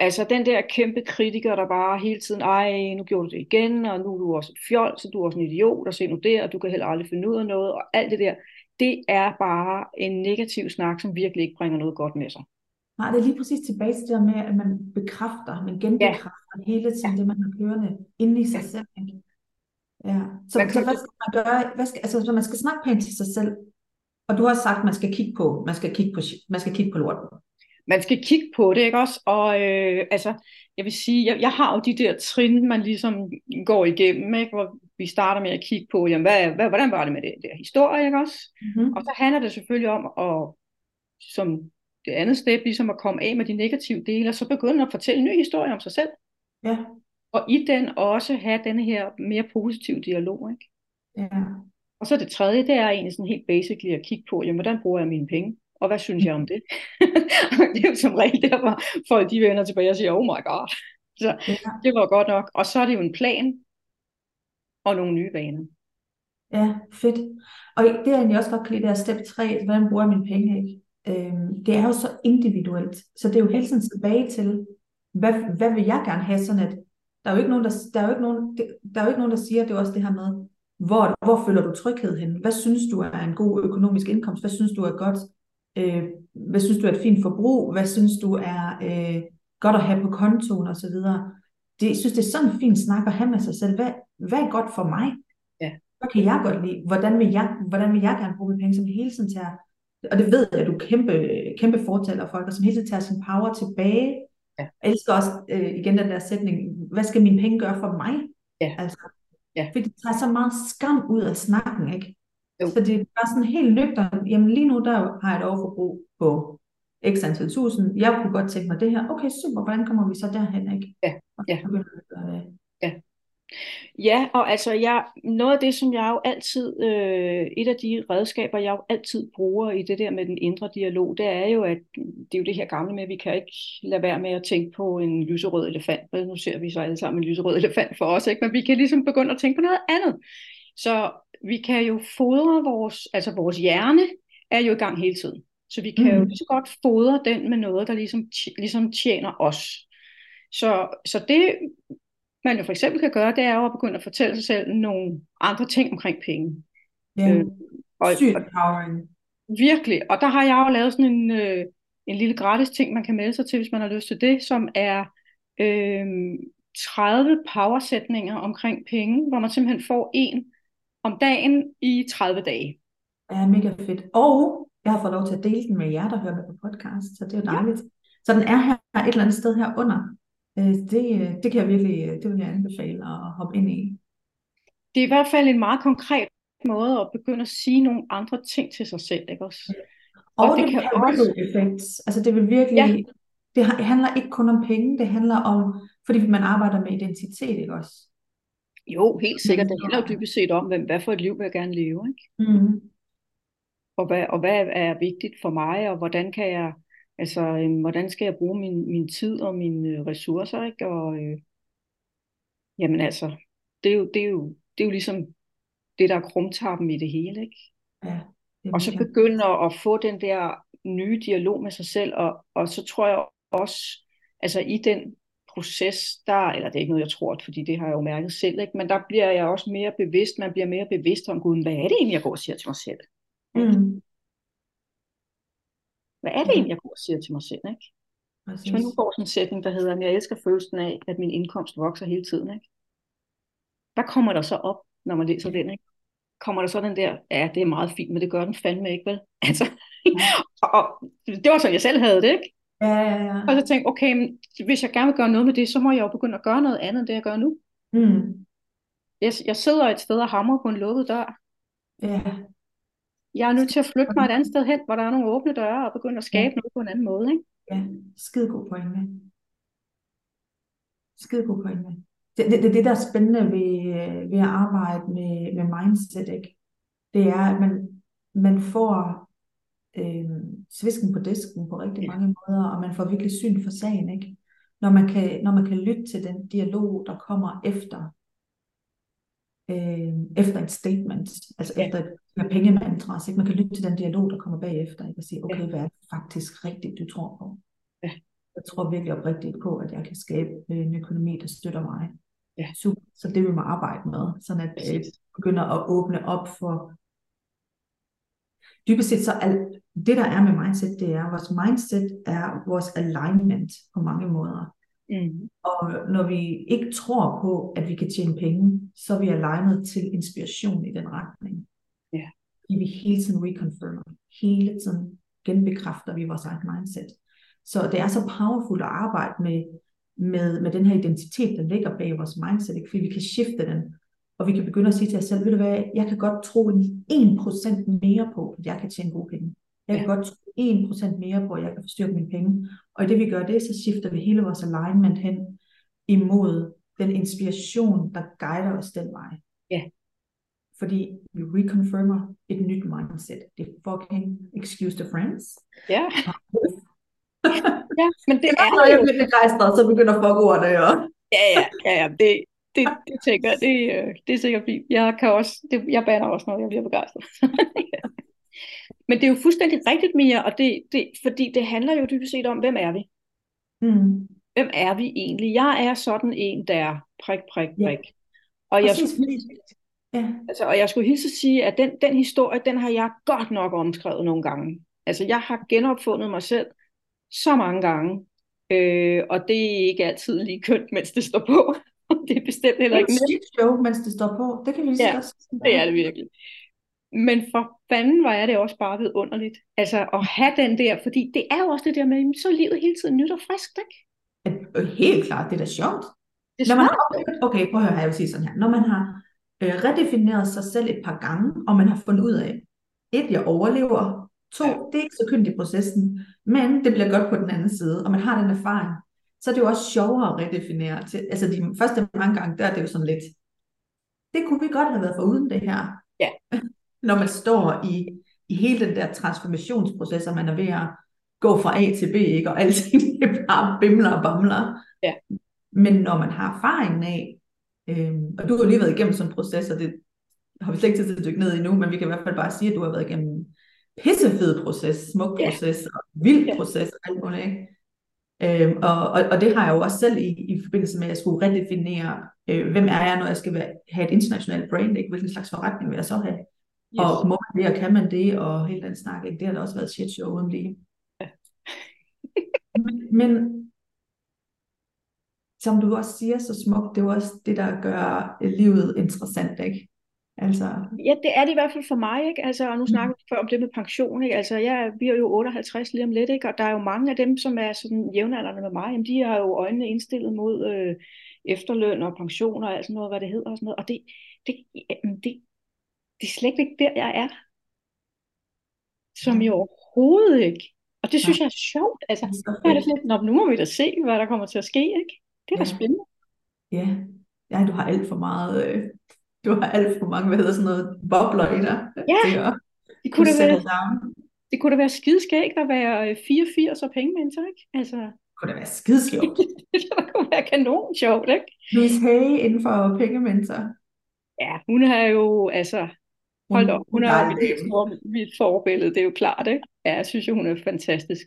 Altså den der kæmpe kritiker, der bare hele tiden, ej, nu gjorde du det igen, og nu er du også et fjol, så du er også en idiot, og se nu der, og du kan heller aldrig finde ud af noget, og alt det der, det er bare en negativ snak, som virkelig ikke bringer noget godt med sig. Nej, det er lige præcis tilbage til det der med, at man bekræfter, man genbekræfter ja. hele tiden ja. det, man har kørende inde i sig ja. selv. Ja. Så, så hvad skal man gøre? Hvad skal, altså, så man skal snakke pænt til sig selv. Og du har sagt, at man skal kigge på, man skal kigge på, man skal kigge på lorten. Man skal kigge på det, ikke også? Og øh, altså, jeg vil sige, jeg, jeg har jo de der trin, man ligesom går igennem, ikke? hvor vi starter med at kigge på, jamen, hvad, hvad, hvordan var det med det der historie, ikke også? Mm-hmm. Og så handler det selvfølgelig om at, som det andet step, ligesom at komme af med de negative dele, og så begynde at fortælle en ny historie om sig selv. Ja. Og i den også have denne her mere positive dialog. Ikke? Ja. Og så det tredje, det er egentlig sådan helt basically at kigge på, jamen, hvordan bruger jeg mine penge? og hvad synes jeg om det? <laughs> det er jo som regel der, hvor folk de vender tilbage og siger, oh my god. Så ja. det var godt nok. Og så er det jo en plan og nogle nye vaner. Ja, fedt. Og det er egentlig også godt kan lide, det er step 3, hvordan bruger jeg mine penge, ikke? Øhm, det er jo så individuelt, så det er jo hele tiden tilbage til, hvad, hvad vil jeg gerne have, sådan at der er jo ikke nogen, der, der er jo ikke nogen, der er jo ikke nogen, der siger, det er også det her med, hvor, hvor føler du tryghed hen? Hvad synes du er en god økonomisk indkomst? Hvad synes du er godt? Øh, hvad synes du er et fint forbrug? Hvad synes du er øh, godt at have på kontoen og så videre? Det, jeg synes, det er sådan en fin snak at have med sig selv. Hvad, hvad er godt for mig? Ja. Hvad kan jeg godt lide? Hvordan vil jeg, hvordan vil jeg gerne bruge mine penge, som hele tiden tager, og det ved jeg, at du er kæmpe, kæmpe fortaler for, og som hele tiden tager sin power tilbage. Ja. Jeg elsker også øh, igen den der sætning, hvad skal mine penge gøre for mig? Ja. Altså, Ja. fordi det tager så meget skam ud af snakken, ikke? Jo. Så det er bare sådan helt nøgteren. Jamen lige nu, der har jeg et overforbrug på x antal tusind. Jeg kunne godt tænke mig det her. Okay, super. Hvordan kommer vi så derhen, ikke? Ja, Og ja. så begynder vi at gøre det. Ja, og altså jeg, noget af det, som jeg jo altid, øh, et af de redskaber, jeg jo altid bruger i det der med den indre dialog, det er jo, at det er jo det her gamle med, at vi kan ikke lade være med at tænke på en lyserød elefant. Men nu ser vi så alle sammen en lyserød elefant for os, ikke? men vi kan ligesom begynde at tænke på noget andet. Så vi kan jo fodre vores, altså vores hjerne er jo i gang hele tiden. Så vi kan mm. jo Mhm. lige så godt fodre den med noget, der ligesom, ligesom tjener os. Så, så det, man jo for eksempel kan gøre, det er jo at begynde at fortælle sig selv nogle andre ting omkring penge. Ja. Øh, og, empowering. virkelig, og der har jeg jo lavet sådan en, øh, en lille gratis ting, man kan melde sig til, hvis man har lyst til det, som er øh, 30 powersætninger omkring penge, hvor man simpelthen får en om dagen i 30 dage. Ja, mega fedt. Og jeg har fået lov til at dele den med jer, der hører med på podcast, så det er jo Ja. dejligt. Så den er her et eller andet sted her under. Øh, Det, det kan jeg virkelig, det vil jeg anbefale at hoppe ind i. Det er i hvert fald en meget konkret måde at begynde at sige nogle andre ting til sig selv, ikke også? Og, Og det det kan også- effects. Altså det vil virkelig, Ja. det ha- handler ikke kun om penge, det handler om, fordi man arbejder med identitet, ikke også? Jo, helt sikkert. Det handler jo dybest set om, hvem, hvad for et liv vil jeg gerne leve, ikke? Mm. og hvad, og hvad er vigtigt for mig, og hvordan kan jeg, altså, øhm, hvordan skal jeg bruge min, min tid og mine øh, ressourcer, ikke? Og øh, jamen altså, det er, jo, det, er jo, det er jo ligesom det, der er krumtappen i det hele, ikke? Ja, det Og så mega. begynde at, at få den der nye dialog med sig selv, og, og så tror jeg også, altså i den proces, der, eller det er ikke noget, jeg tror, fordi det har jeg jo mærket selv, ikke? men der bliver jeg også mere bevidst, man bliver mere bevidst om, gud, hvad er det egentlig, jeg går og siger til mig selv? Mm. Hvad er det egentlig, jeg går og siger til mig selv? Ikke? Præcis. Hvis man nu får sådan en sætning, der hedder, at jeg elsker følelsen af, at min indkomst vokser hele tiden. Ikke? Hvad kommer der så op, når man læser den? Ikke? Kommer der så den der, ja, det er meget fint, men det gør den fandme ikke, vel? <laughs> Altså, og, og det var sådan, jeg selv havde det, ikke? Ja, ja, ja. Og så tænkte okay, men hvis jeg gerne vil gøre noget med det, så må jeg jo begynde at gøre noget andet, end det jeg gør nu. Mm. Jeg, jeg sidder et sted og hamrer på en lukket dør. Ja, Jeg er nødt til at flytte mig et andet sted hen, hvor der er nogle åbne døre, og begynde at skabe noget på en anden måde. Ikke? ja. Skide god pointe. Skide god pointe. Det, det, det, det der er spændende ved, øh, ved at arbejde med, med mindset, ikke? det er, at man, man får øh, svisken på disken på rigtig Ja. mange måder, og man får virkelig syn for sagen, ikke? Når man kan, når man kan lytte til den dialog, der kommer efter, øh, efter et statement, altså Ja. efter et pengemantra, så man kan lytte til den dialog, der kommer bagefter, ikke? og sige, okay, Ja. hvad er det faktisk rigtigt, du tror på? Ja. Jeg tror virkelig oprigtigt på, at jeg kan skabe øh, en økonomi, der støtter mig. Ja. Super. Så det vil man arbejde med, sådan at øh, Præcis. begynder at åbne op for dybest set så al, det der er med mindset, det er, at vores mindset er vores alignment på mange måder. Mm. Og når vi ikke tror på, at vi kan tjene penge, så er vi alignet til inspiration i den retning. Ja. Fordi vi hele tiden reconfirmer, hele tiden genbekræfter vi vores eget mindset. Så det er så powerful at arbejde med, med, med den her identitet, der ligger bag vores mindset, ikke? fordi vi kan skifte den, og vi kan begynde at sige til os selv, ved du hvad, jeg kan godt tro en 1% mere på, at jeg kan tjene gode penge. Jeg kan Ja. godt tro 1% mere på, at jeg kan forstyrke mine penge. Og i det vi gør det, så skifter vi hele vores alignment hen imod den inspiration, der guider os den vej. Ja. fordi vi reconfirmer et nyt mindset. Det er fucking excuse the friends. Ja. <laughs> ja, men det er Når jeg begejstret, så begynder fuckordene jo. Ja, ja, ja, ja. Det, det, det tænker jeg, det, øh, det er sikkert fint. Jeg, kan også, det, jeg baner også, når jeg bliver begejstret. <laughs> Men det er jo fuldstændig rigtigt, Mia, og det, det, fordi det handler jo dybest set om, hvem er vi? Mm. Hvem er vi egentlig? Jeg er sådan en, der prik, prik, prik. Ja. Og jeg, Præcis. skulle, Ja. altså, og jeg skulle hilse at sige, at den, den historie, den har jeg godt nok omskrevet nogle gange. Altså, jeg har genopfundet mig selv så mange gange, øh, og det er ikke altid lige kønt, mens det står på. <laughs> det er bestemt Det heller er ikke et nemt. shit show, mens det står på. Det kan vi lige Ja. Det er det virkelig. Men for fanden var det også bare vidunderligt. Altså at have den der, fordi det er jo også det der med, så er livet hele tiden nyt og friskt, ikke? Øh, Helt klart, det er da sjovt. Det Når man har, okay, prøv at høre her, jeg vil sige sådan her. Når man har øh, redefineret sig selv et par gange, og man har fundet ud af, et, jeg overlever, to, Ja. det er ikke så kønt i processen, men det bliver godt på den anden side, og man har den erfaring, så er det jo også sjovere at redefinere. Til, altså de første mange gange, der er det jo sådan lidt, det kunne vi godt have været foruden det her. Ja. Når man står i, i hele den der transformationsproces, og man er ved at gå fra A til B, ikke? og alting <laughs> det bare bimler og bamler. Ja. Men når man har erfaringen af, øhm, og du har lige været igennem sådan en proces, og det har vi slet ikke tid til at dykke ned i nu, men vi kan i hvert fald bare sige, at du har været igennem en pissefed proces, smuk Ja. proces, og vild Ja. proces, og alt muligt, ikke? Øhm, og, og, og det har jeg jo også selv i, i forbindelse med, at jeg skulle redefinere, øh, hvem er jeg, når jeg skal være, have et internationalt brand, ikke? hvilken slags forretning vil jeg så have, Yes. og må man det, og kan man det, og hele den snak, ikke? det har da også været et shit show uden lige. <laughs> men, men som du også siger så smukt, det er også det, der gør livet interessant, ikke? Altså, Ja, det er det i hvert fald for mig, ikke? Altså, og nu snakker vi før om det med pension, ikke? Altså, jeg bliver jo 58 lige om lidt, ikke? Og der er jo mange af dem, som er sådan jævnaldrende med mig, jamen, de har jo øjnene indstillet mod øh, efterløn og pension og alt sådan noget, hvad det hedder og sådan noget. Og det, det, det, det er slet ikke der, jeg er. Som i overhovedet ikke. Og det synes jeg er sjovt. Altså, så er det lidt, Nå, nu må vi da se, hvad der kommer til at ske, ikke? Det er da Ja. spændende. Ja, ja, du har alt for meget, øh, du har alt for mange, hvad hedder sådan noget, bobler i dig. Ja, til at Det kunne da være, down. det kunne da være skideskægt at være øh, 84 og pengementor, ikke? Altså, Det kunne da være skidesjovt. <laughs> det kunne være kanon sjovt, ikke? Louise Hay inden for pengementor. Ja, hun er jo, altså, hold op, hun er jo mit, store, forbillede, det er jo klart, ikke? Ja, jeg synes jo, hun er fantastisk.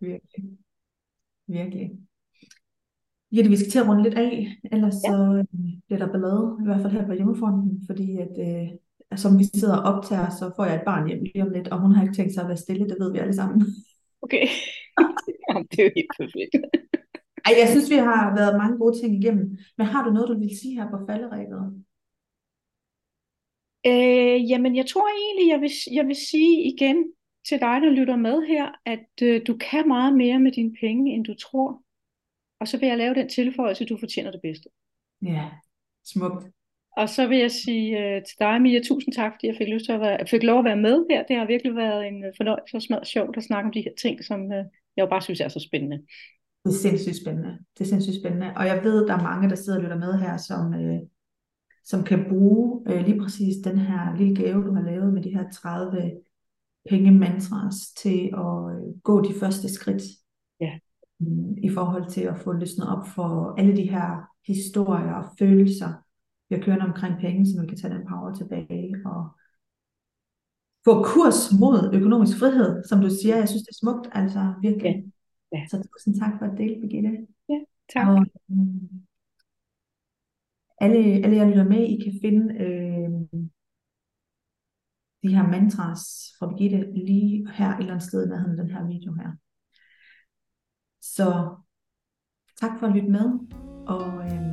Virkelig. Virkelig. Jette, vi skal til at runde lidt af, ellers Ja. så øh, bliver der ballade, i hvert fald her på hjemmefronten, fordi at, øh, som vi sidder og optager, så får jeg et barn hjem lige om lidt, og hun har ikke tænkt sig at være stille, det ved vi alle sammen. Okay. <laughs> Jamen, det er jo helt perfekt. Ej, jeg synes, vi har været mange gode ting igennem, men har du noget, du vil sige her på falderæbet? Jamen, jeg tror egentlig, jeg vil, jeg vil sige igen til dig, der lytter med her, at øh, du kan meget mere med dine penge, end du tror. Og så vil jeg lave den tilføjelse, du fortjener det bedste. Ja, smukt. Og så vil jeg sige øh, til dig, Mia, tusind tak, fordi jeg fik, lyst til at være, fik lov at være med her. Det har virkelig været en øh, fornøjelse og smadret sjovt at snakke om de her ting, som øh, jeg jo bare synes er så spændende. Det er sindssygt spændende. Det er sindssygt spændende. Og jeg ved, der er mange, der sidder og lytter med her, som, øh, som kan bruge øh, lige præcis den her lille gave, du har lavet med de her 30 pengemantras til at øh, gå de første skridt. Ja. Mm, I forhold til at få løsnet op for alle de her historier og følelser, vi har kørende omkring penge, så vi kan tage den power tilbage og få kurs mod økonomisk frihed, som du siger. Jeg synes, det er smukt, altså virkelig. Ja. Ja. Så tusind tak for at dele, Birgitte. Tak. Og, mm, alle, alle jer lytter med, I kan finde øh, de her mantras fra Birgitte lige her et eller andet sted med den her video her. Så tak for at lytte med, og øh,